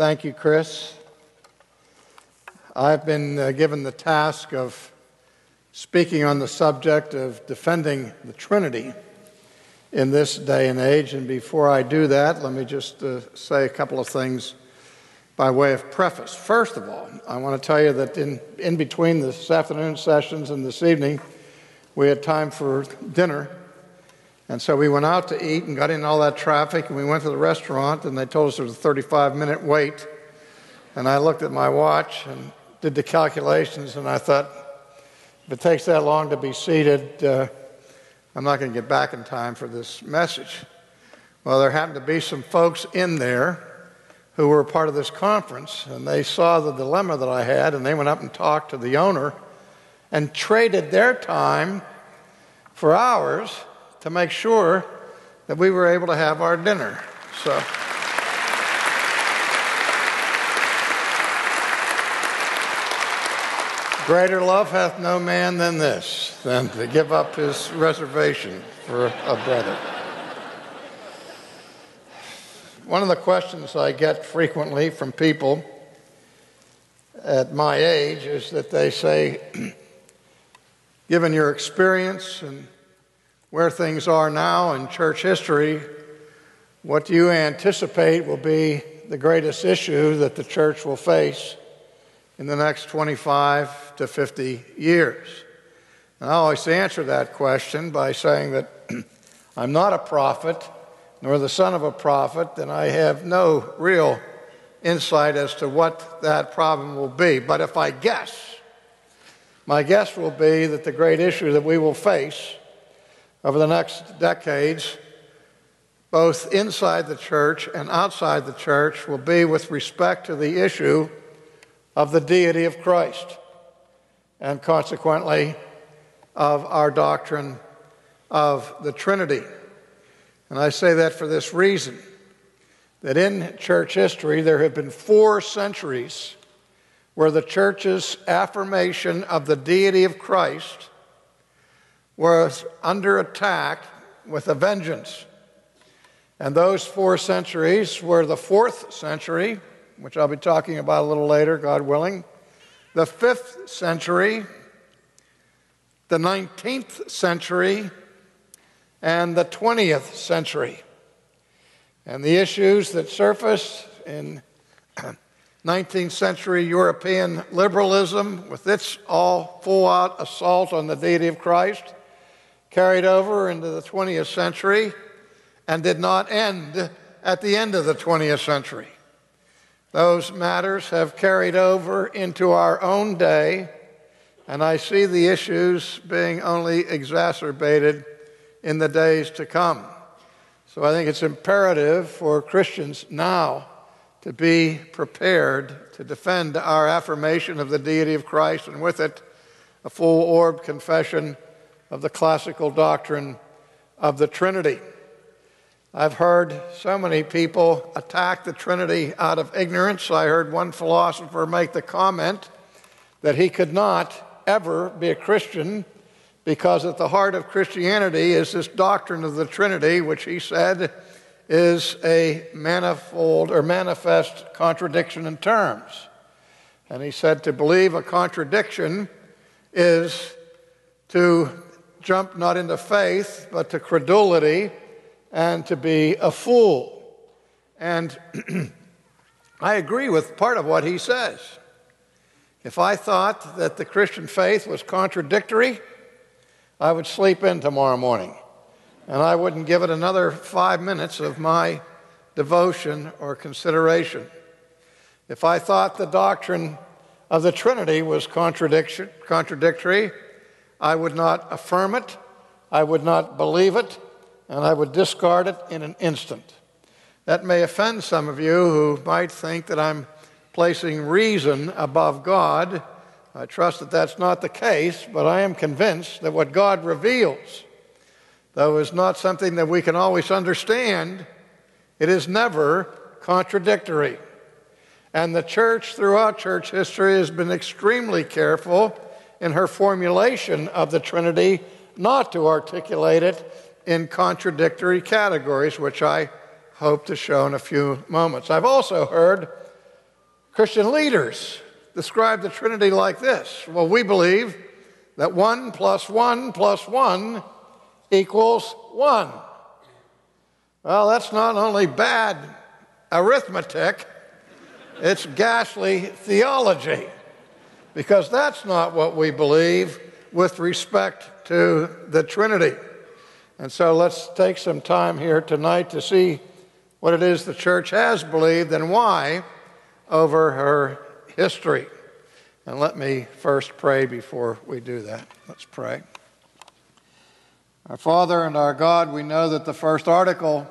Thank you, Chris. I've been uh, given the task of speaking on the subject of defending the Trinity in this day and age. And before I do that, let me just uh, say a couple of things by way of preface. First of all, I want to tell you that in, in between this afternoon sessions and this evening, we had time for dinner. And so we went out to eat and got in all that traffic, and we went to the restaurant, and they told us there was a 35 minute wait. And I looked at my watch and did the calculations, and I thought, if it takes that long to be seated, uh, I'm not going to get back in time for this message. Well, there happened to be some folks in there who were part of this conference, and they saw the dilemma that I had, and they went up and talked to the owner and traded their time for ours to make sure that we were able to have our dinner. So. Greater love hath no man than this, than to give up his reservation for a brother. One of the questions I get frequently from people at my age is that they say, given your experience and where things are now in church history, what do you anticipate will be the greatest issue that the church will face in the next 25 to 50 years? And I always answer that question by saying that I'm not a prophet, nor the son of a prophet, and I have no real insight as to what that problem will be. But if I guess, my guess will be that the great issue that we will face over the next decades, both inside the church and outside the church, will be with respect to the issue of the deity of Christ and consequently of our doctrine of the Trinity. And I say that for this reason that in church history there have been four centuries where the church's affirmation of the deity of Christ was under attack with a vengeance. And those four centuries were the fourth century, which I'll be talking about a little later, God willing, the fifth century, the 19th century, and the 20th century. And the issues that surfaced in 19th century European liberalism, with its all full out assault on the deity of Christ, carried over into the 20th century and did not end at the end of the 20th century. Those matters have carried over into our own day, and I see the issues being only exacerbated in the days to come. So I think it's imperative for Christians now to be prepared to defend our affirmation of the deity of Christ and with it a full orbed confession of the classical doctrine of the Trinity. I've heard so many people attack the Trinity out of ignorance. I heard one philosopher make the comment that he could not ever be a Christian because at the heart of Christianity is this doctrine of the Trinity, which he said is a manifold or manifest contradiction in terms. And he said to believe a contradiction is to jump not into faith, but to credulity and to be a fool. And I agree with part of what he says. If I thought that the Christian faith was contradictory, I would sleep in tomorrow morning and I wouldn't give it another five minutes of my devotion or consideration. If I thought the doctrine of the Trinity was contradictory, I would not affirm it, I would not believe it, and I would discard it in an instant. That may offend some of you who might think that I'm placing reason above God I trust that that's not the case, but I am convinced that what God reveals, though is not something that we can always understand, it is never contradictory. And the church throughout church history has been extremely careful in her formulation of the Trinity not to articulate it in contradictory categories, which I hope to show in a few moments. I've also heard Christian leaders describe the Trinity like this Well, we believe that 1 plus 1 plus 1 equals 1. Well, that's not only bad arithmetic, it's ghastly theology, because that's not what we believe with respect to the Trinity. And so let's take some time here tonight to see what it is the church has believed and why over her history. And let me first pray before we do that. Let's pray. Our Father and our God, we know that the first article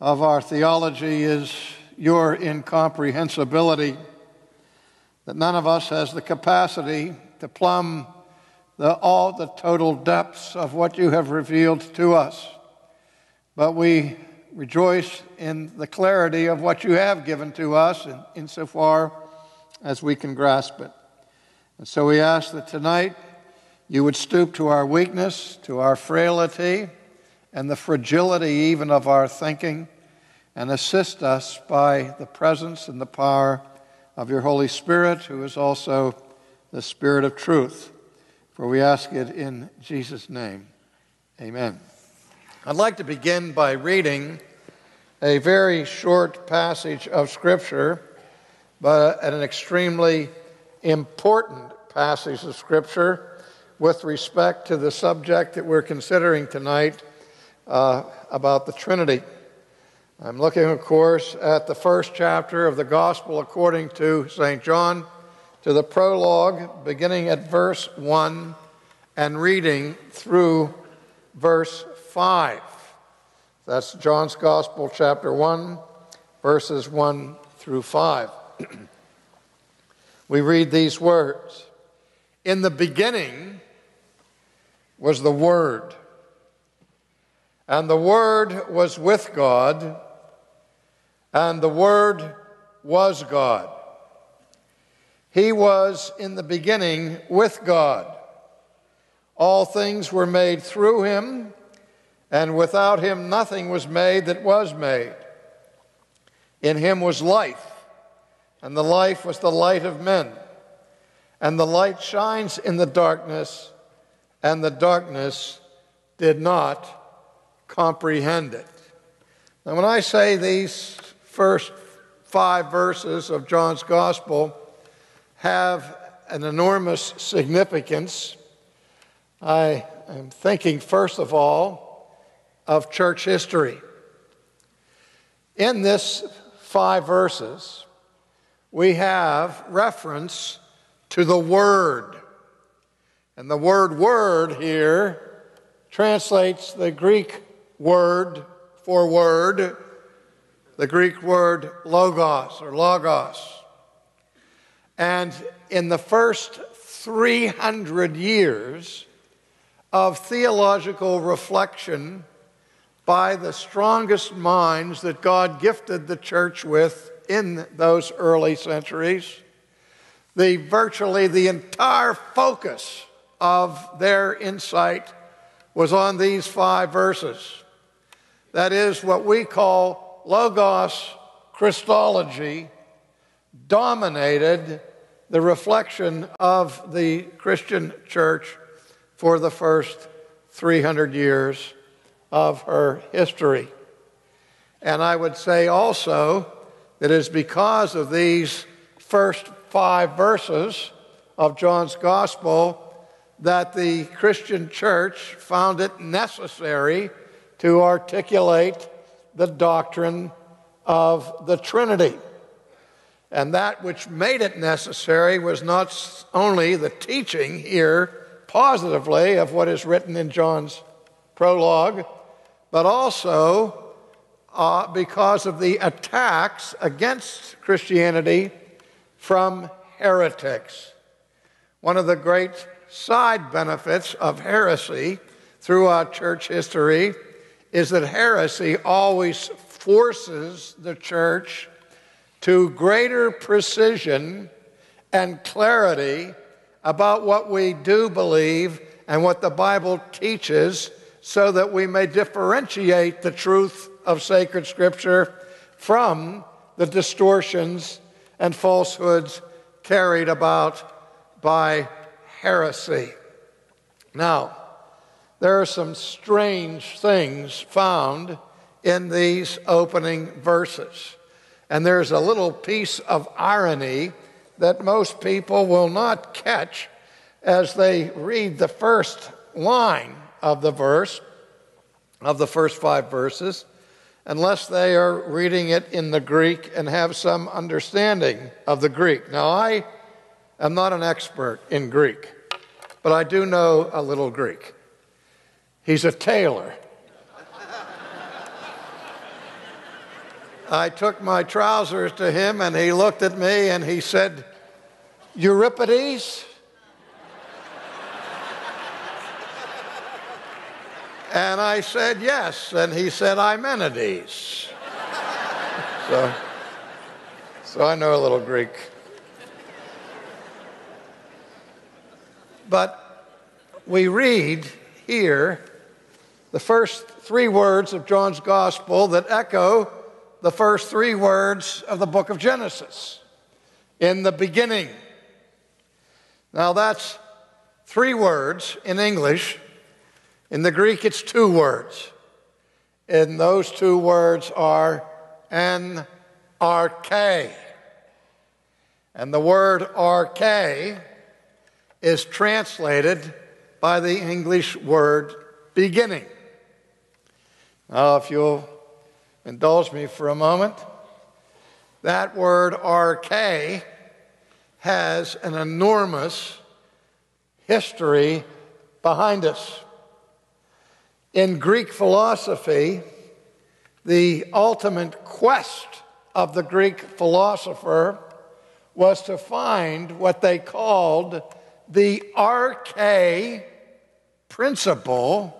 of our theology is your incomprehensibility, that none of us has the capacity to plumb the, all the total depths of what you have revealed to us. But we rejoice in the clarity of what you have given to us in, insofar as we can grasp it. And so we ask that tonight you would stoop to our weakness, to our frailty, and the fragility even of our thinking, and assist us by the presence and the power of your Holy Spirit, who is also the Spirit of truth. For we ask it in Jesus' name. Amen. I'd like to begin by reading a very short passage of Scripture, but an extremely important passage of Scripture with respect to the subject that we're considering tonight uh, about the Trinity. I'm looking, of course, at the first chapter of the Gospel according to St. John to the prologue, beginning at verse 1 and reading through verse 5. That's John's Gospel, chapter 1, verses 1 through 5. we read these words In the beginning was the Word, and the Word was with God, and the Word was God. He was in the beginning with God. All things were made through him, and without him nothing was made that was made. In him was life, and the life was the light of men. And the light shines in the darkness, and the darkness did not comprehend it. Now, when I say these first five verses of John's Gospel, have an enormous significance. I am thinking, first of all, of church history. In this five verses, we have reference to the Word. And the word word here translates the Greek word for word, the Greek word logos or logos. And in the first 300 years of theological reflection by the strongest minds that God gifted the church with in those early centuries, the virtually the entire focus of their insight was on these five verses. That is what we call Logos Christology dominated the reflection of the Christian church for the first 300 years of her history. And I would say also that it is because of these first five verses of John's Gospel that the Christian church found it necessary to articulate the doctrine of the Trinity. And that which made it necessary was not only the teaching here positively of what is written in John's prologue, but also uh, because of the attacks against Christianity from heretics. One of the great side benefits of heresy throughout church history is that heresy always forces the church to greater precision and clarity about what we do believe and what the Bible teaches so that we may differentiate the truth of sacred scripture from the distortions and falsehoods carried about by heresy. Now, there are some strange things found in these opening verses. And there's a little piece of irony that most people will not catch as they read the first line of the verse, of the first five verses, unless they are reading it in the Greek and have some understanding of the Greek. Now, I am not an expert in Greek, but I do know a little Greek. He's a tailor. I took my trousers to him and he looked at me and he said, Euripides? and I said, Yes. And he said, Eumenides. so, so I know a little Greek. But we read here the first three words of John's gospel that echo the first three words of the book of Genesis in the beginning. Now, that's three words in English. In the Greek, it's two words. And those two words are en arche. And the word arche is translated by the English word beginning. Now, if you'll indulge me for a moment, that word arche has an enormous history behind us. In Greek philosophy, the ultimate quest of the Greek philosopher was to find what they called the arche principle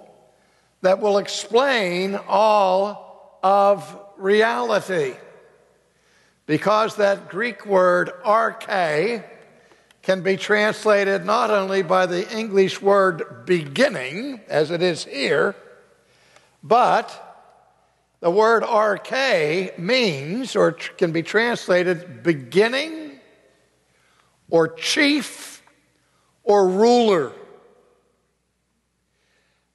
that will explain all of reality. Because that Greek word arche can be translated not only by the English word beginning, as it is here, but the word arche means, or can be translated beginning, or chief, or ruler.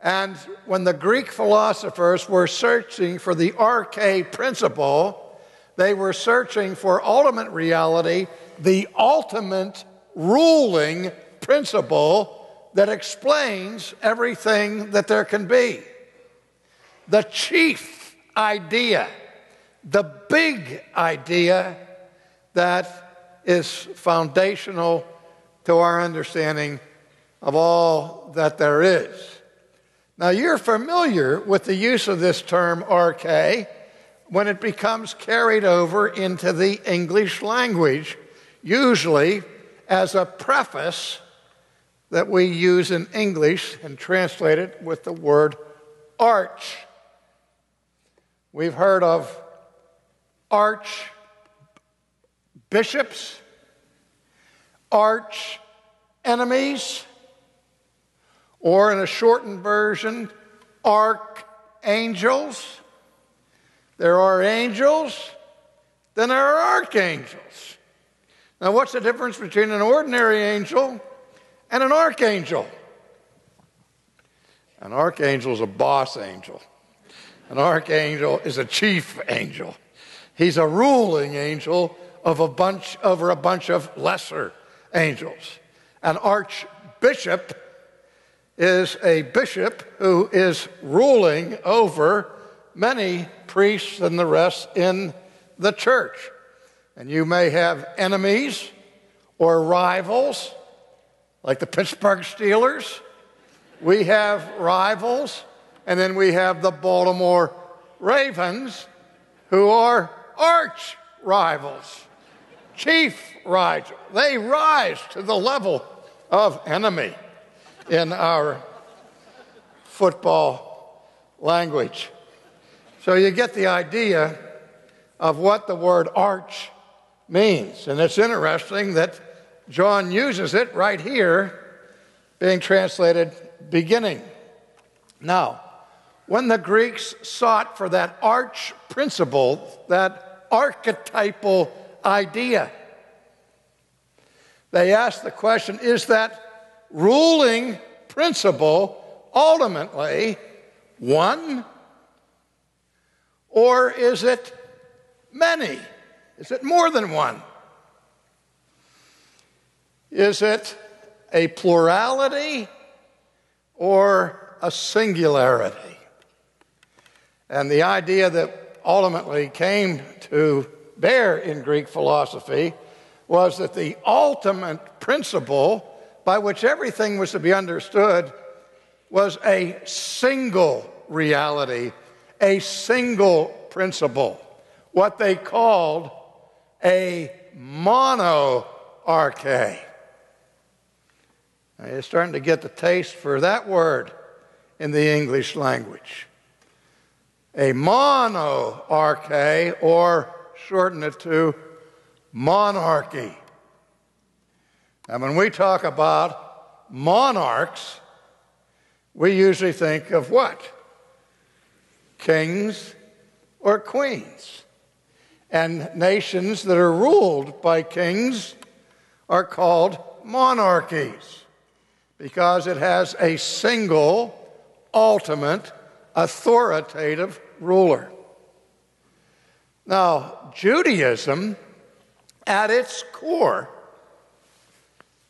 And when the Greek philosophers were searching for the arche principle, they were searching for ultimate reality, the ultimate ruling principle that explains everything that there can be. The chief idea, the big idea that is foundational to our understanding of all that there is. Now, you're familiar with the use of this term arche when it becomes carried over into the English language, usually as a preface that we use in English and translate it with the word arch. We've heard of arch bishops, arch enemies, or in a shortened version, archangels. There are angels, then there are archangels. Now, what's the difference between an ordinary angel and an archangel? An archangel is a boss angel. An archangel is a chief angel. He's a ruling angel of a bunch over a bunch of lesser angels. An archbishop is a bishop who is ruling over many priests and the rest in the church. And you may have enemies or rivals, like the Pittsburgh Steelers. We have rivals, and then we have the Baltimore Ravens, who are arch rivals, chief rivals. They rise to the level of enemy in our football language. So you get the idea of what the word arch means. And it's interesting that John uses it right here, being translated beginning. Now, when the Greeks sought for that arch principle, that archetypal idea, They asked the question is that ruling principle ultimately one? Or is it many? Is it more than one? Is it a plurality or a singularity? And the idea that ultimately came to bear in Greek philosophy was that the ultimate principle by which everything was to be understood was a single reality, a single principle, what they called a monarchy. Now you're starting to get the taste for that word in the English language. A monarchy, or shorten it to monarchy. And when we talk about monarchs, we usually think of what? Kings or queens. And nations that are ruled by kings are called monarchies because it has a single, ultimate, authoritative ruler. Now, Judaism, at its core,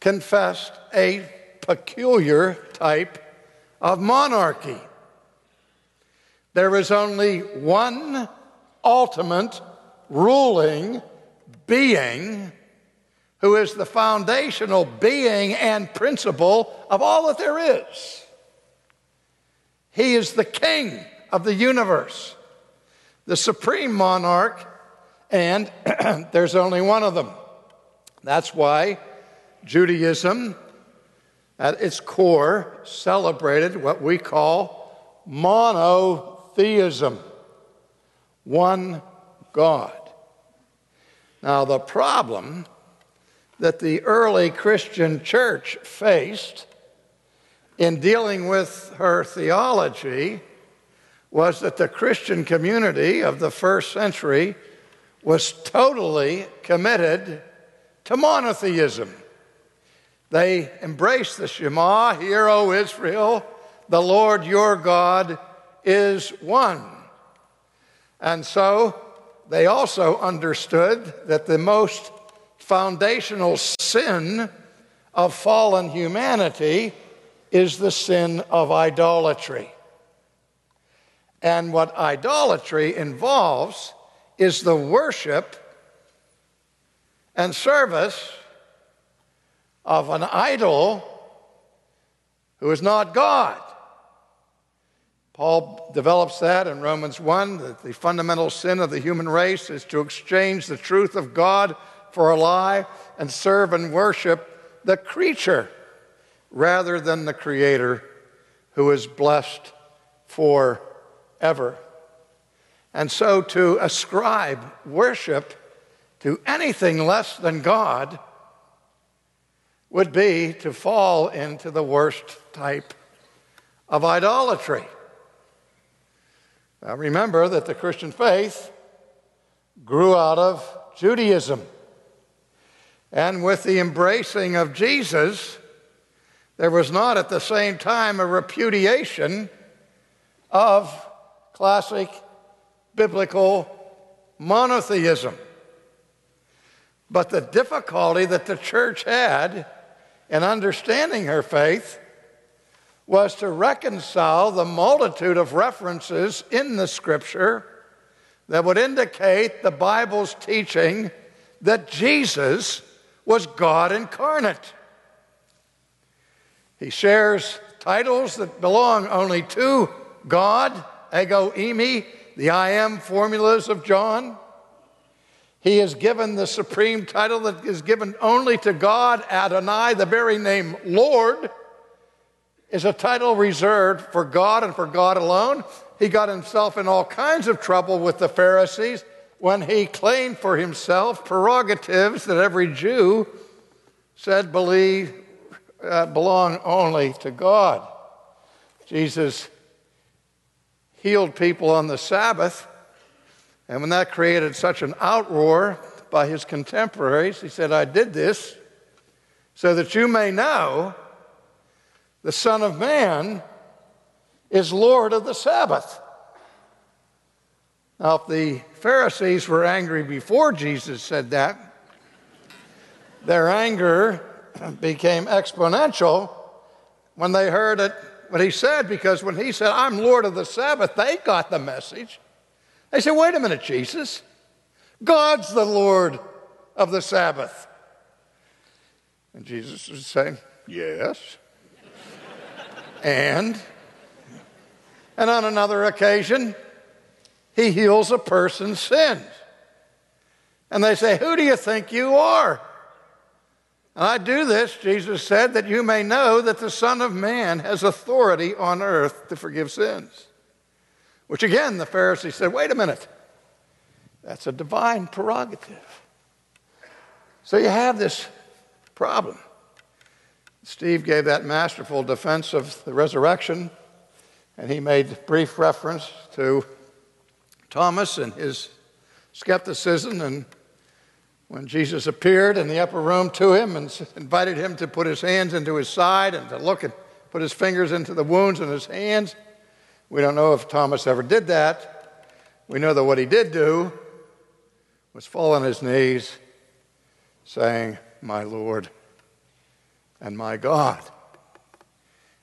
confessed a peculiar type of monarchy. There is only one ultimate ruling being who is the foundational being and principle of all that there is. He is the king of the universe, the supreme monarch, and there's only one of them. That's why Judaism, at its core, celebrated what we call monotheism one God. Now, the problem that the early Christian church faced in dealing with her theology was that the Christian community of the first century was totally committed to monotheism. They embraced the Shema, Hear, O Israel, the Lord your God is one. And so they also understood that the most foundational sin of fallen humanity is the sin of idolatry. And what idolatry involves is the worship and service of an idol who is not God. Paul develops that in Romans 1 that the fundamental sin of the human race is to exchange the truth of God for a lie and serve and worship the creature rather than the Creator who is blessed forever. And so to ascribe worship to anything less than God would be to fall into the worst type of idolatry. Now remember that the Christian faith grew out of Judaism. And with the embracing of Jesus, there was not at the same time a repudiation of classic biblical monotheism. But the difficulty that the church had in understanding her faith was to reconcile the multitude of references in the scripture that would indicate the Bible's teaching that Jesus was God incarnate. He shares titles that belong only to God, ego eimi, the I am formulas of John. He is given the supreme title that is given only to God, Adonai, the very name Lord is a title reserved for God and for God alone. He got himself in all kinds of trouble with the Pharisees when he claimed for himself prerogatives that every Jew said believe uh, belong only to God. Jesus healed people on the Sabbath, and when that created such an outroar by his contemporaries, he said, I did this so that you may know the Son of Man is Lord of the Sabbath. Now, if the Pharisees were angry before Jesus said that, their anger became exponential when they heard it, what he said, because when he said, I'm Lord of the Sabbath, they got the message. They say, wait a minute, Jesus. God's the Lord of the Sabbath. And Jesus is saying, Yes. and, and on another occasion, he heals a person's sins. And they say, Who do you think you are? And I do this, Jesus said, that you may know that the Son of Man has authority on earth to forgive sins. Which again, the Pharisees said, Wait a minute. That's a divine prerogative. So you have this problem. Steve gave that masterful defense of the resurrection, and he made brief reference to Thomas and his skepticism. And when Jesus appeared in the upper room to him and invited him to put his hands into his side and to look and put his fingers into the wounds in his hands, we don't know if Thomas ever did that. We know that what he did do was fall on his knees, saying, My Lord and my God,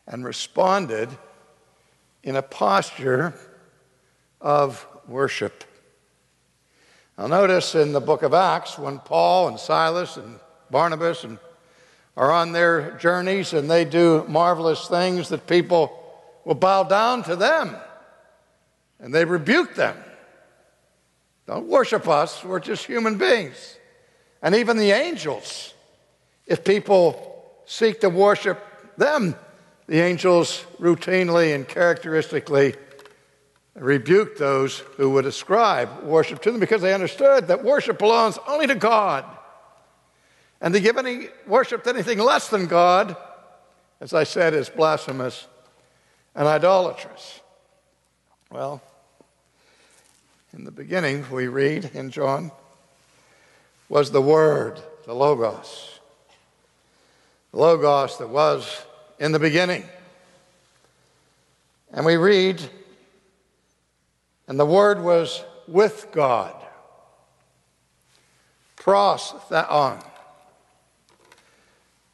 and responded in a posture of worship. Now, notice in the book of Acts when Paul and Silas and Barnabas and are on their journeys and they do marvelous things that people will bow down to them and they rebuke them. Don't worship us, we're just human beings. And even the angels, if people seek to worship them, the angels routinely and characteristically rebuked those who would ascribe worship to them because they understood that worship belongs only to God. And to give any worship to anything less than God, as I said, is blasphemous and idolatrous. Well, in the beginning, we read in John, was the Word, the Logos. The Logos that was in the beginning. And we read, and the Word was with God. Pros theon.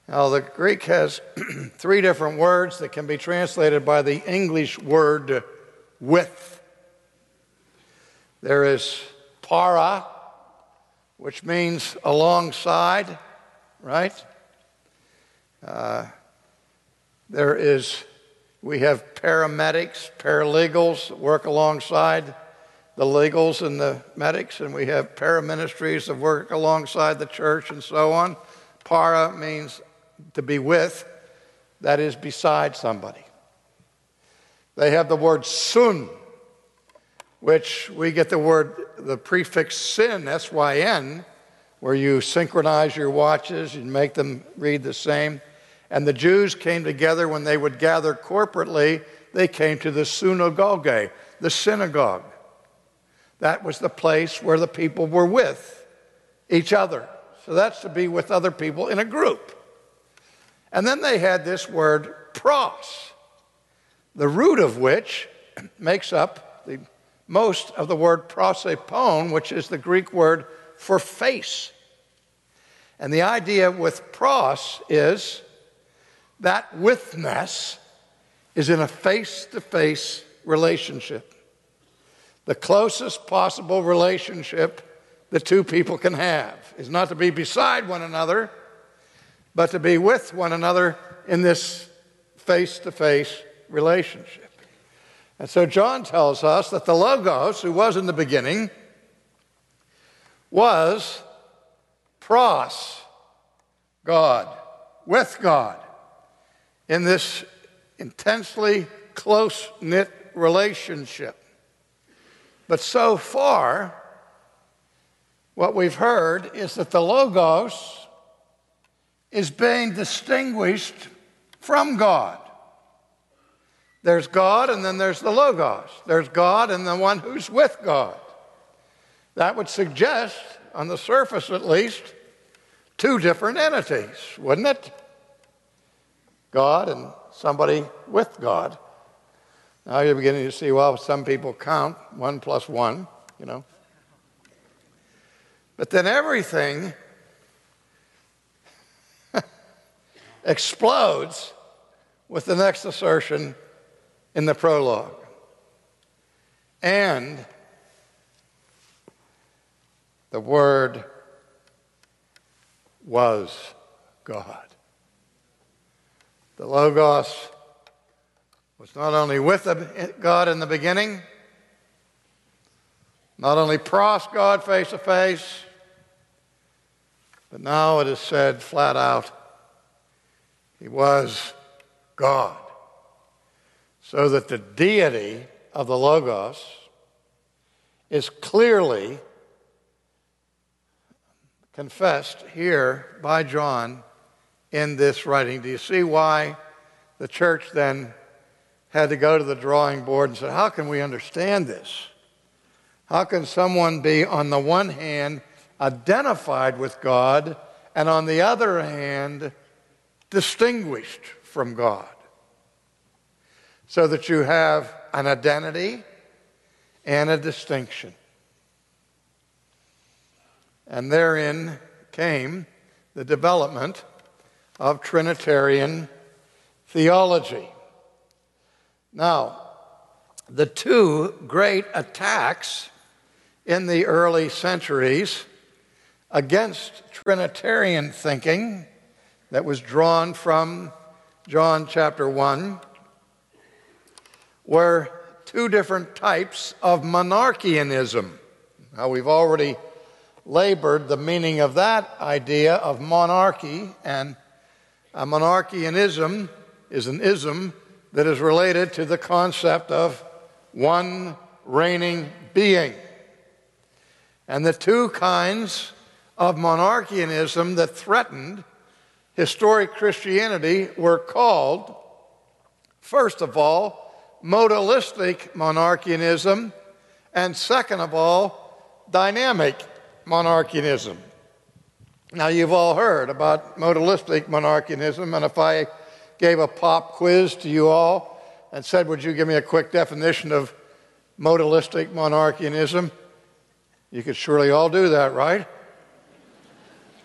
Now, the Greek has three different words that can be translated by the English word with. There is para, which means alongside, right? Uh, there is, we have paramedics, paralegals that work alongside the legals and the medics, and we have paraministries that work alongside the church and so on. Para means to be with, that is beside somebody. They have the word sun, which we get the word, the prefix sin, S Y N, where you synchronize your watches and make them read the same. And the Jews came together when they would gather corporately, they came to the synagogue, the synagogue. That was the place where the people were with each other. So that's to be with other people in a group. And then they had this word pros, the root of which makes up the most of the word prosopon, which is the Greek word for face. And the idea with pros is that withness is in a face to face relationship. The closest possible relationship the two people can have is not to be beside one another, but to be with one another in this face to face relationship. And so John tells us that the Logos, who was in the beginning, was pros, God, with God, in this intensely close knit relationship. But so far, what we've heard is that the Logos is being distinguished from God. There's God, and then there's the Logos. There's God, and the one who's with God. That would suggest, on the surface at least, two different entities, wouldn't it? God and somebody with God. Now you're beginning to see, well, some people count one plus one, you know. But then everything explodes with the next assertion in the prologue. And the Word was God. The Logos was not only with God in the beginning, not only pros God face to face, but now it is said flat out, he was God. So that the deity of the Logos is clearly confessed here by John in this writing. Do you see why the church then had to go to the drawing board and say, How can we understand this? How can someone be, on the one hand, identified with God, and on the other hand, distinguished from God? So that you have an identity and a distinction. And therein came the development of Trinitarian theology. Now, the two great attacks in the early centuries against Trinitarian thinking that was drawn from John chapter 1 were two different types of monarchianism. Now, we've already labored the meaning of that idea of monarchy, and a monarchianism is an ism that is related to the concept of one reigning being. And the two kinds of monarchianism that threatened historic Christianity were called, first of all, modalistic monarchianism, and second of all, dynamic monarchianism. Now, you've all heard about modalistic monarchianism, and if I gave a pop quiz to you all and said, Would you give me a quick definition of modalistic monarchianism? You could surely all do that, right?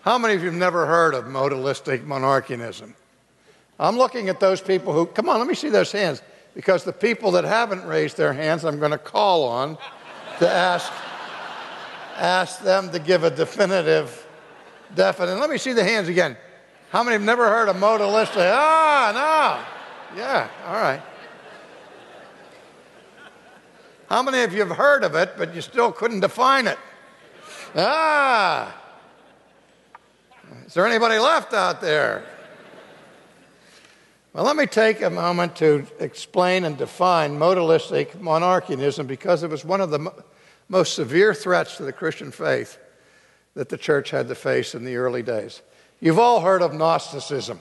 How many of you have never heard of modalistic monarchianism? I'm looking at those people who, come on, let me see those hands, because the people that haven't raised their hands, I'm going to call on to ask ask them to give a definitive, definite. Let me see the hands again. How many have never heard of modalistic? Ah, no. Yeah, all right. How many of you have heard of it, but you still couldn't define it? Ah. Is there anybody left out there? Well, let me take a moment to explain and define modalistic monarchianism because it was one of the most severe threats to the Christian faith that the church had to face in the early days. You've all heard of Gnosticism.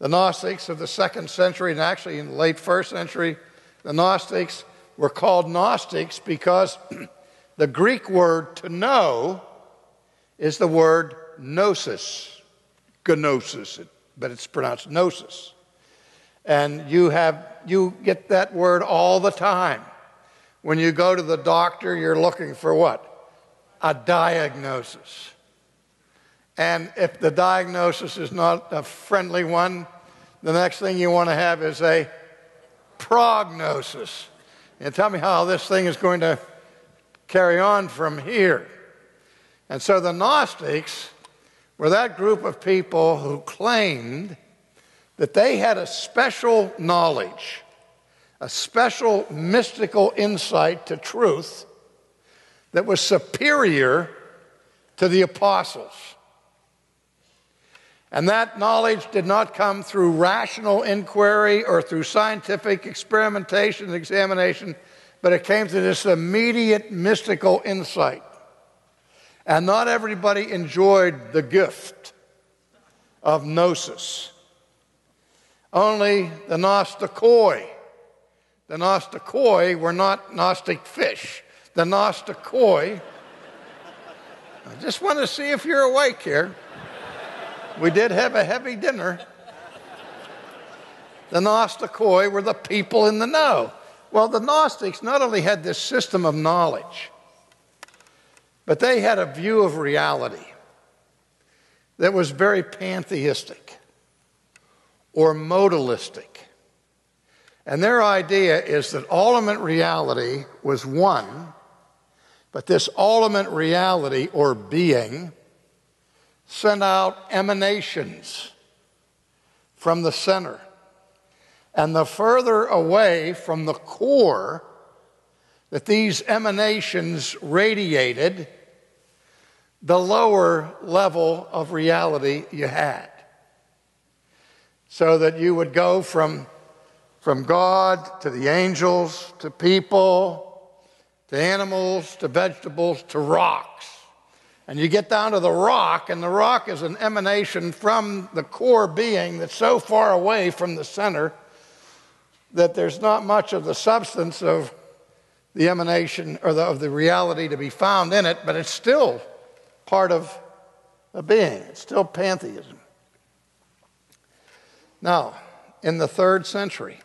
The Gnostics of the second century, and actually in the late first century, the Gnostics were called Gnostics because the Greek word to know is the word gnosis, gnosis, but it's pronounced gnosis. And you have you get that word all the time. When you go to the doctor, you're looking for what? A diagnosis. And if the diagnosis is not a friendly one, the next thing you want to have is a prognosis. And tell me how this thing is going to carry on from here. And so the Gnostics were that group of people who claimed that they had a special knowledge a special mystical insight to truth that was superior to the apostles. And that knowledge did not come through rational inquiry or through scientific experimentation and examination, but it came through this immediate mystical insight. And not everybody enjoyed the gift of gnosis. Only the Gnostikoi the Gnostikoi were not Gnostic fish. The Gnostikoi I just want to see if you're awake here. We did have a heavy dinner. The Gnostikoi were the people in the know. Well, the Gnostics not only had this system of knowledge, but they had a view of reality that was very pantheistic or modalistic. And their idea is that ultimate reality was one, but this ultimate reality or being sent out emanations from the center. And the further away from the core that these emanations radiated, the lower level of reality you had. So that you would go from, from God to the angels to people to animals to vegetables to rocks. And you get down to the rock, and the rock is an emanation from the core being that's so far away from the center that there's not much of the substance of the emanation or the, of the reality to be found in it, but it's still part of a being. It's still pantheism. Now, in the third century,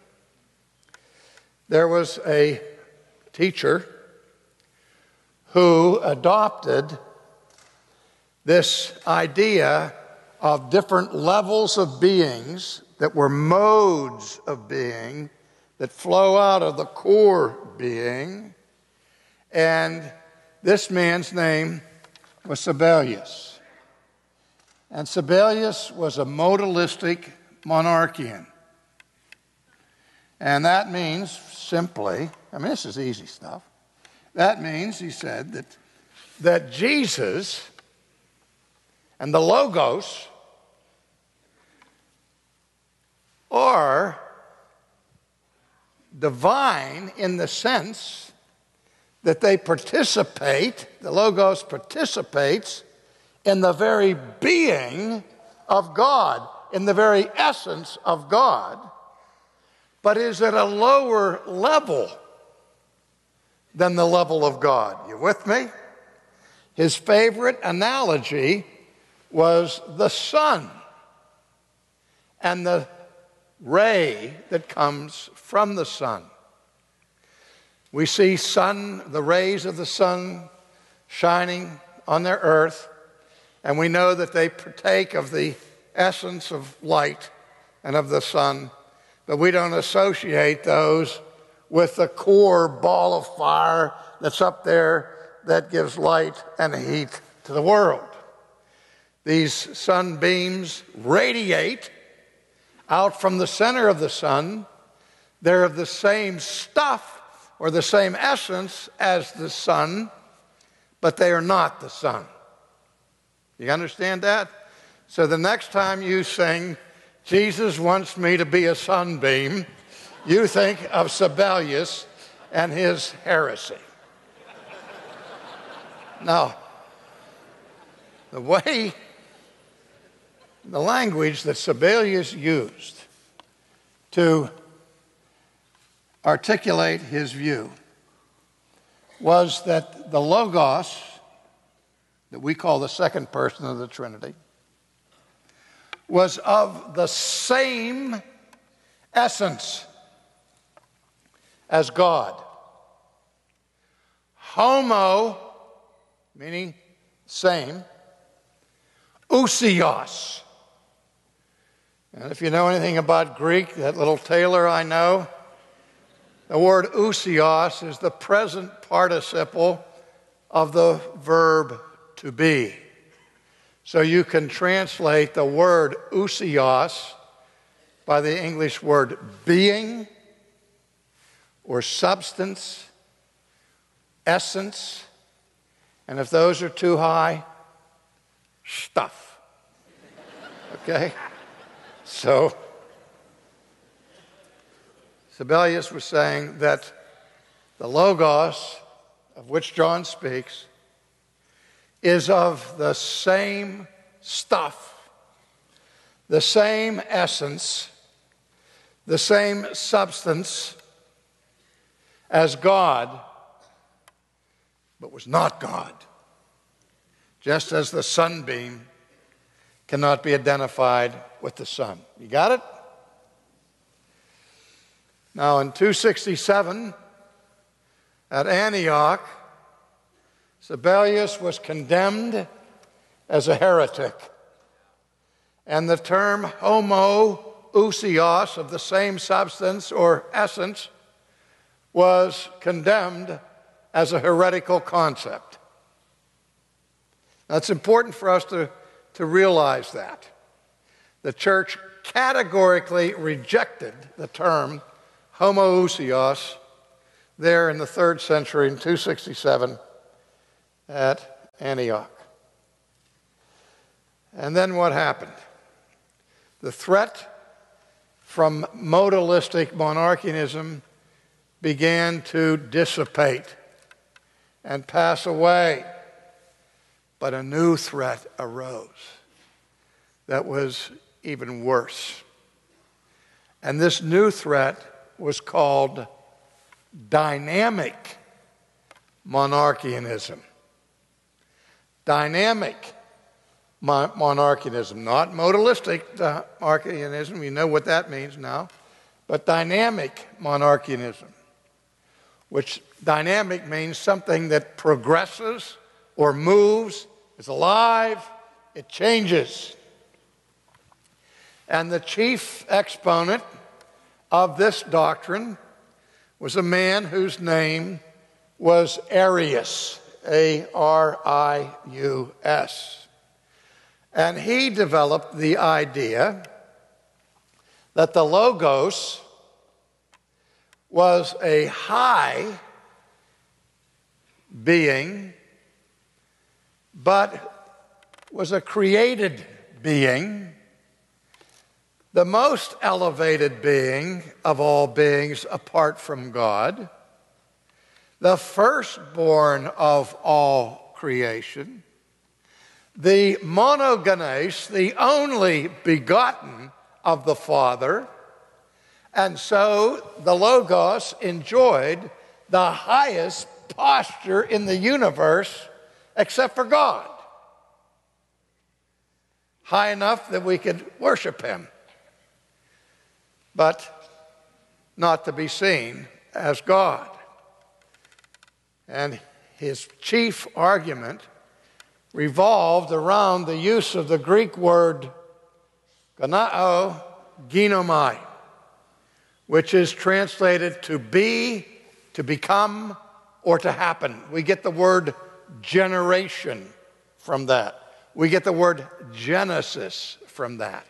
there was a teacher who adopted this idea of different levels of beings that were modes of being that flow out of the core being. And this man's name was Sabellius. And Sabellius was a modalistic monarchian. And that means simply, I mean, this is easy stuff. That means, he said, that, that Jesus and the Logos are divine in the sense that they participate, the Logos participates in the very being of God, in the very essence of God, but is at a lower level than the level of God. You with me? His favorite analogy was the sun and the ray that comes from the sun. We see sun, the rays of the sun shining on their earth, and we know that they partake of the essence of light and of the sun, but we don't associate those with the core ball of fire that's up there that gives light and heat to the world. These sunbeams radiate out from the center of the sun. They're of the same stuff or the same essence as the sun, but they are not the sun. You understand that? So the next time you sing, Jesus wants me to be a sunbeam, you think of Sabellius and his heresy. now, the way the language that Sabellius used to articulate his view was that the Logos, that we call the second person of the Trinity, was of the same essence as God. Homo, meaning same, ousios, and if you know anything about Greek, that little tailor I know, the word ousios is the present participle of the verb to be. So you can translate the word ousios by the English word being or substance, essence, and if those are too high, stuff. Okay? So, Sabellius was saying that the Logos, of which John speaks, is of the same stuff, the same essence, the same substance as God, but was not God. just as the sunbeam cannot be identified with the sun. You got it? Now, in 267, at Antioch, Sabellius was condemned as a heretic. And the term homoousios, of the same substance or essence, was condemned as a heretical concept. Now, it's important for us to, to realize that. The church categorically rejected the term homoousios there in the third century in 267 at Antioch. And then what happened? The threat from modalistic monarchianism began to dissipate and pass away. But a new threat arose that was even worse. And this new threat was called dynamic monarchianism. Dynamic monarchianism, not modalistic monarchianism, you know what that means now, but dynamic monarchianism, which dynamic means something that progresses or moves, is alive, it changes. And the chief exponent of this doctrine was a man whose name was Arius, A R I U S. And he developed the idea that the Logos was a high being, but was a created being the most elevated being of all beings apart from God, the firstborn of all creation, the monogenes, the only begotten of the Father. And so the Logos enjoyed the highest posture in the universe except for God. High enough that we could worship him but not to be seen as God. And his chief argument revolved around the use of the Greek word ganao ginomai, which is translated to be, to become, or to happen. We get the word generation from that. We get the word Genesis from that.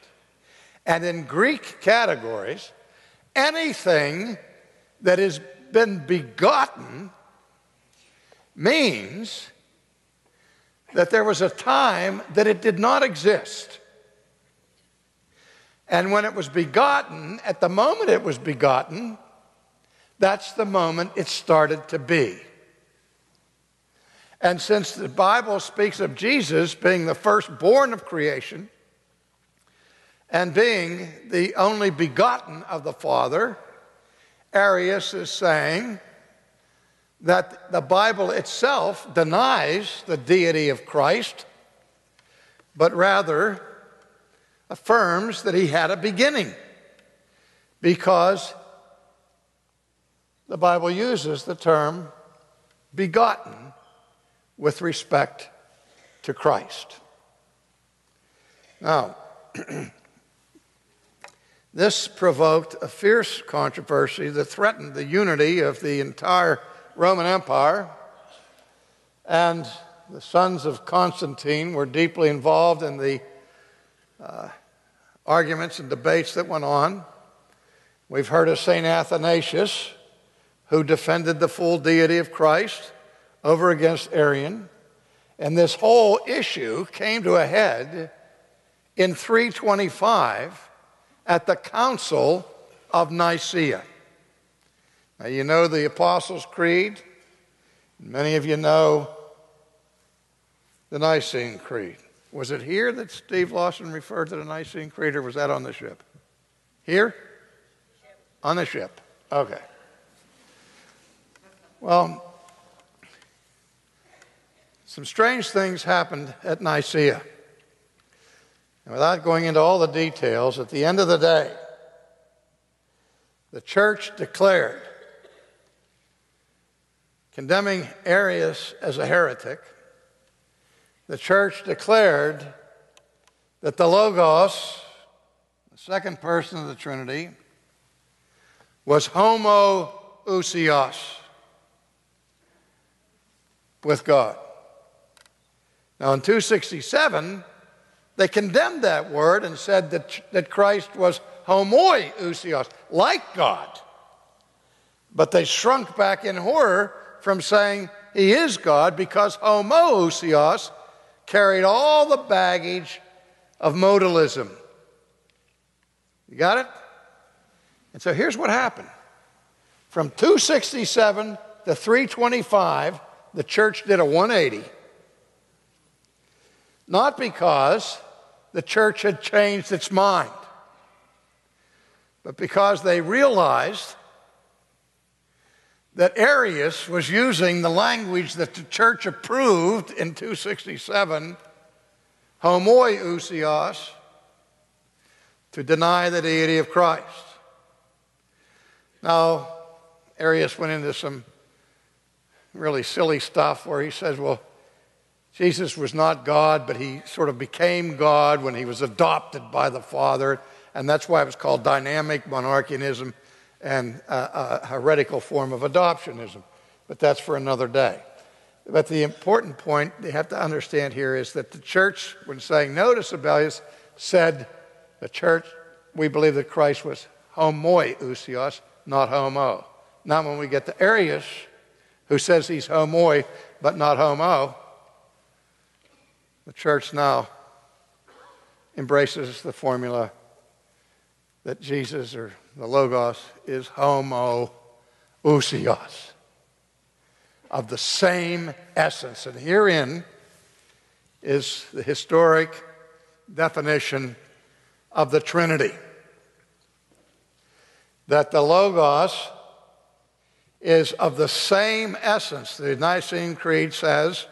And in Greek categories, anything that has been begotten means that there was a time that it did not exist. And when it was begotten, at the moment it was begotten, that's the moment it started to be. And since the Bible speaks of Jesus being the firstborn of creation, and being the only begotten of the Father, Arius is saying that the Bible itself denies the deity of Christ, but rather affirms that he had a beginning because the Bible uses the term begotten with respect to Christ. Now, This provoked a fierce controversy that threatened the unity of the entire Roman Empire. And the sons of Constantine were deeply involved in the uh, arguments and debates that went on. We've heard of St. Athanasius, who defended the full deity of Christ over against Arian. And this whole issue came to a head in 325 at the Council of Nicaea. Now, you know the Apostles' Creed. Many of you know the Nicene Creed. Was it here that Steve Lawson referred to the Nicene Creed, or was that on the ship? Here? On the ship. Okay. Well, some strange things happened at Nicaea. And without going into all the details, at the end of the day, the church declared, condemning Arius as a heretic, the church declared that the Logos, the second person of the Trinity, was homoousios with God. Now, in 267, they condemned that word and said that, that Christ was homoiousios, like God. But they shrunk back in horror from saying he is God because homoousios carried all the baggage of modalism. You got it? And so here's what happened. From 267 to 325, the church did a 180. Not because the church had changed its mind, but because they realized that Arius was using the language that the church approved in 267, homoiousios, to deny the deity of Christ. Now, Arius went into some really silly stuff where he says, well, Jesus was not God, but he sort of became God when he was adopted by the Father. And that's why it was called dynamic monarchianism and a, a heretical form of adoptionism. But that's for another day. But the important point you have to understand here is that the church, when saying no to Sabellius, said the church, we believe that Christ was homoiousios, not homo. Now, when we get to Arius, who says he's homoi but not homo, the church now embraces the formula that Jesus or the Logos is homo ousios, of the same essence. And herein is the historic definition of the Trinity that the Logos is of the same essence. The Nicene Creed says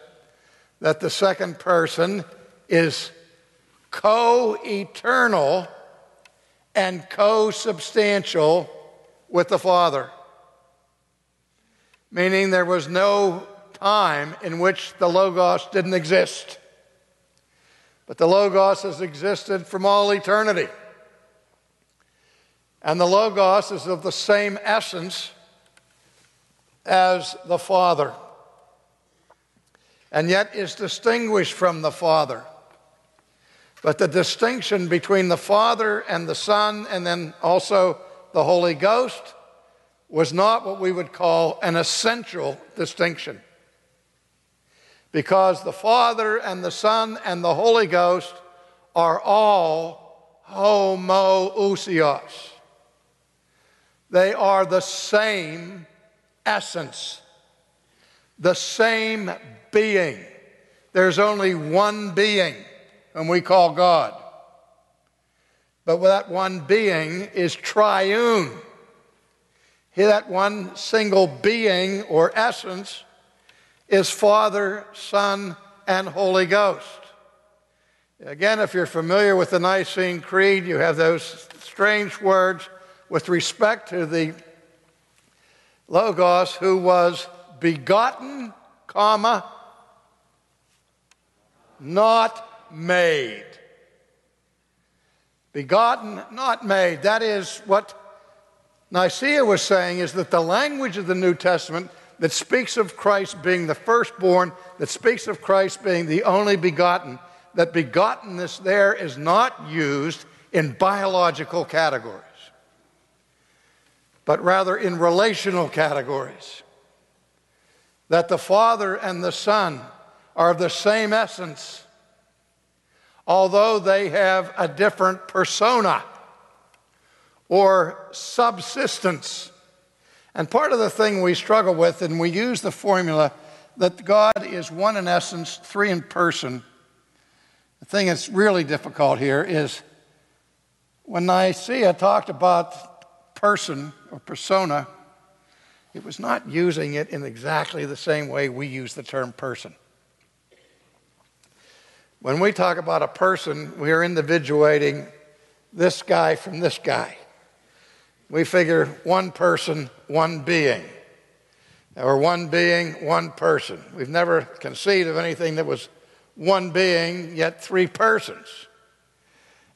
that the second person is co eternal and co substantial with the Father, meaning there was no time in which the Logos didn't exist. But the Logos has existed from all eternity. And the Logos is of the same essence as the Father, and yet is distinguished from the Father. But the distinction between the Father and the Son, and then also the Holy Ghost, was not what we would call an essential distinction. Because the Father and the Son and the Holy Ghost are all homoousios. They are the same essence, the same being. There's only one being, and we call God. But that one being is triune. That one single being or essence is Father, Son, and Holy Ghost. Again, if you're familiar with the Nicene Creed, you have those strange words with respect to the Logos who was begotten, comma, not made. Begotten, not made. That is what Nicaea was saying is that the language of the New Testament that speaks of Christ being the firstborn, that speaks of Christ being the only begotten, that begottenness there is not used in biological categories but rather in relational categories. That the Father and the Son are of the same essence, although they have a different persona or subsistence. And part of the thing we struggle with, and we use the formula that God is one in essence, three in person. The thing that's really difficult here is when Nicaea talked about person or persona, it was not using it in exactly the same way we use the term person. When we talk about a person, we are individuating this guy from this guy. We figure one person, one being, or one being, one person. We've never conceived of anything that was one being, yet three persons.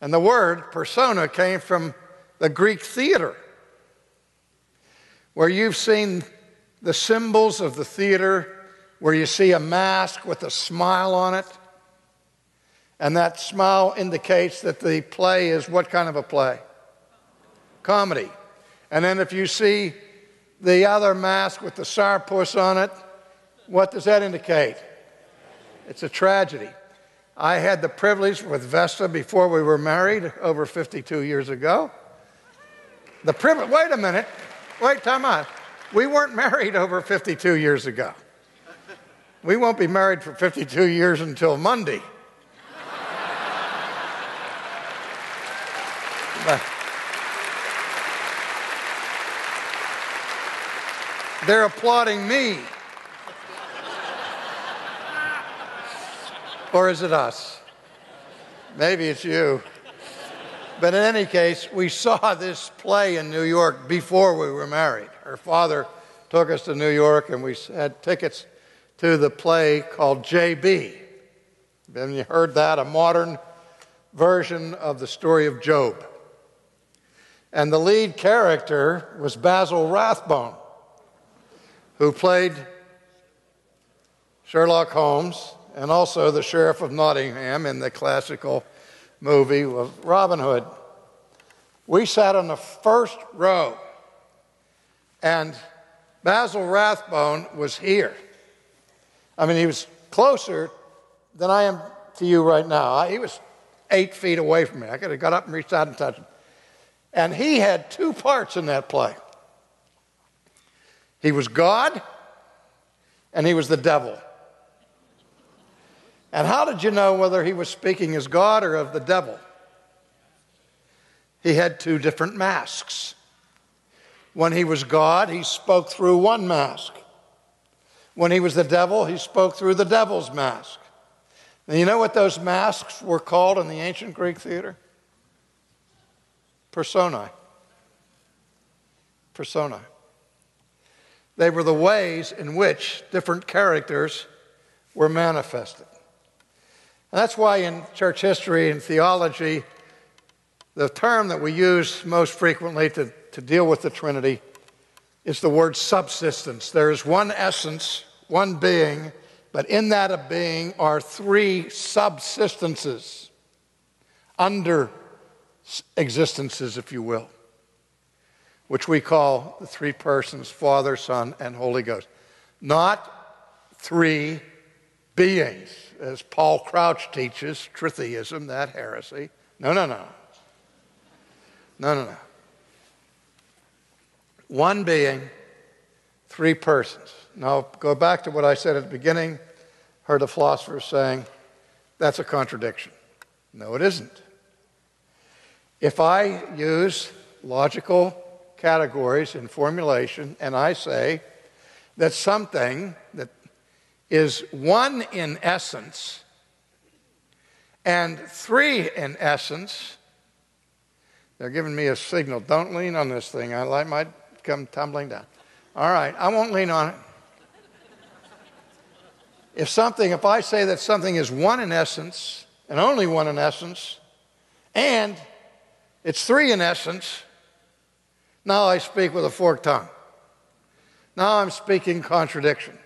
And the word persona came from the Greek theater, where you've seen the symbols of the theater, where you see a mask with a smile on it. And that smile indicates that the play is what kind of a play? Comedy. And then if you see the other mask with the sourpuss on it, what does that indicate? It's a tragedy. I had the privilege with Vesta before we were married over 52 years ago. The privilege, wait a minute, wait, time out. We weren't married over 52 years ago. We won't be married for 52 years until Monday. They're applauding me. Or is it us? Maybe it's you. But in any case, we saw this play in New York before we were married. Her father took us to New York and we had tickets to the play called JB. Have you heard that? A modern version of the story of Job. And the lead character was Basil Rathbone, who played Sherlock Holmes and also the Sheriff of Nottingham in the classical movie of Robin Hood. We sat on the first row, and Basil Rathbone was here. I mean, he was closer than I am to you right now. He was eight feet away from me. I could have got up and reached out and touched him. And he had two parts in that play he was God, and he was the devil. And how did you know whether he was speaking as God or of the devil? He had two different masks. When he was God, he spoke through one mask. When he was the devil, he spoke through the devil's mask. And you know what those masks were called in the ancient Greek theater? Personae. Personae. They were the ways in which different characters were manifested. And that's why in church history and theology, the term that we use most frequently to, to deal with the Trinity is the word subsistence. There is one essence, one being, but in that being are three subsistences, under existences, if you will, which we call the three persons Father, Son, and Holy Ghost. Not three beings as Paul Crouch teaches, tritheism, that heresy. No, no, no. No, no, no. One being, three persons. Now, go back to what I said at the beginning. Heard a philosopher saying, that's a contradiction. No, it isn't. If I use logical categories in formulation and I say that something that is one in essence and three in essence. They're giving me a signal. Don't lean on this thing. I might come tumbling down. All right, I won't lean on it. If something, if I say that something is one in essence and only one in essence, and it's three in essence, now I speak with a forked tongue. Now I'm speaking contradiction.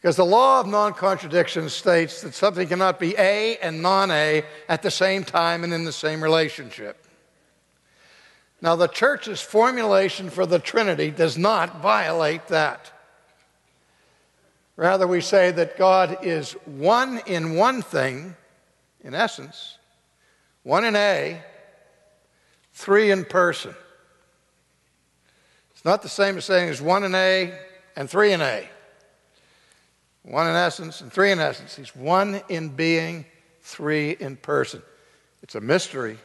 Because the law of non contradiction states that something cannot be A and non A at the same time and in the same relationship. Now, the church's formulation for the Trinity does not violate that. Rather, we say that God is one in one thing, in essence, one in A, three in person. It's not the same as saying there's one in A and three in A. One in essence and three in essence. He's one in being, three in person. It's a mystery.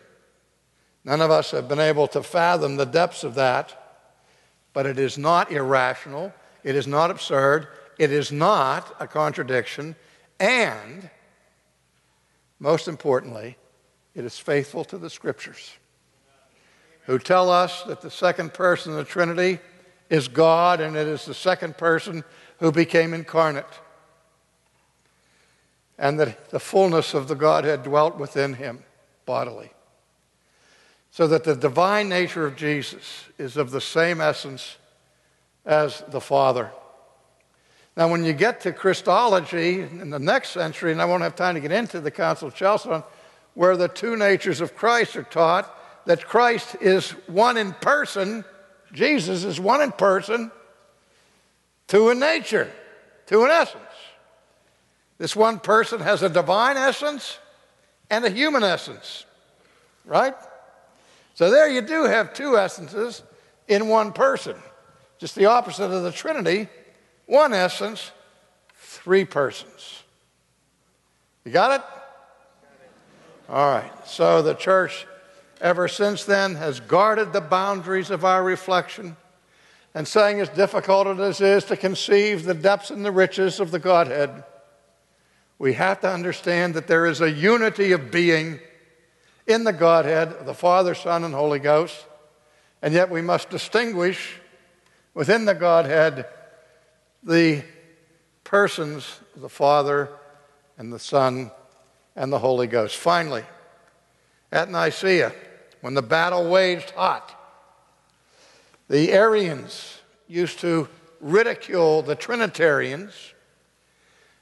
None of us have been able to fathom the depths of that, but it is not irrational. It is not absurd. It is not a contradiction. And most importantly, it is faithful to the Scriptures, who tell us that the second person of the Trinity is God and it is the second person who became incarnate, and that the fullness of the Godhead dwelt within him bodily. So that the divine nature of Jesus is of the same essence as the Father. Now, when you get to Christology in the next century, and I won't have time to get into the Council of Chalcedon, where the two natures of Christ are taught, that Christ is one in person, Jesus is one in person, two in nature, two in essence. This one person has a divine essence and a human essence, right? So there you do have two essences in one person. Just the opposite of the Trinity one essence, three persons. You got it? All right. So the church, ever since then, has guarded the boundaries of our reflection and saying, as difficult as it is to conceive the depths and the riches of the Godhead, we have to understand that there is a unity of being in the Godhead, the Father, Son, and Holy Ghost, and yet we must distinguish within the Godhead the persons, of the Father and the Son and the Holy Ghost. Finally, at Nicaea, when the battle waged hot, the Arians used to ridicule the Trinitarians,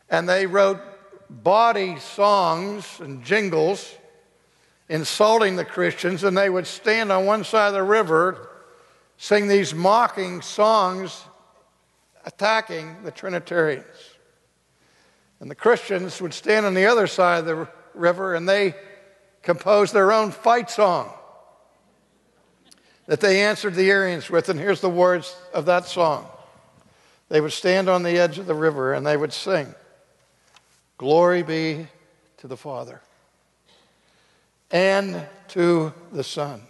and they wrote bawdy songs and jingles insulting the Christians, and they would stand on one side of the river, sing these mocking songs attacking the Trinitarians. And the Christians would stand on the other side of the river and they composed their own fight song that they answered the Arians with. And here's the words of that song they would stand on the edge of the river and they would sing, Glory be to the Father and to the Son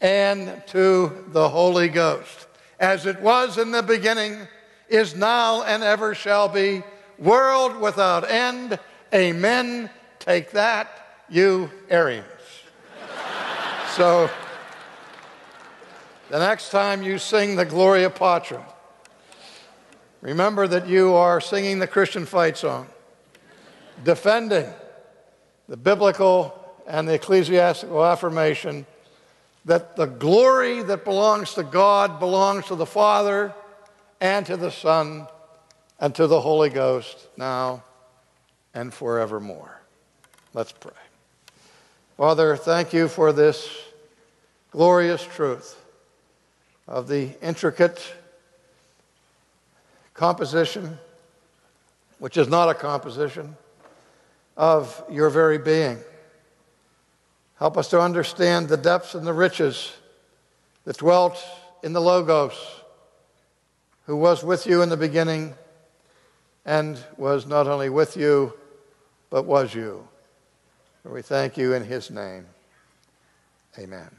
and to the Holy Ghost as it was in the beginning, is now, and ever shall be, world without end. Amen. Take that, you Arians. so, the next time you sing the Gloria Patri, remember that you are singing the Christian fight song, defending the biblical and the ecclesiastical affirmation that the glory that belongs to God belongs to the Father and to the Son and to the Holy Ghost now and forevermore. Let's pray. Father, thank you for this glorious truth of the intricate composition, which is not a composition, of your very being. Help us to understand the depths and the riches that dwelt in the Logos, who was with you in the beginning and was not only with you, but was you. we thank you in his name. Amen.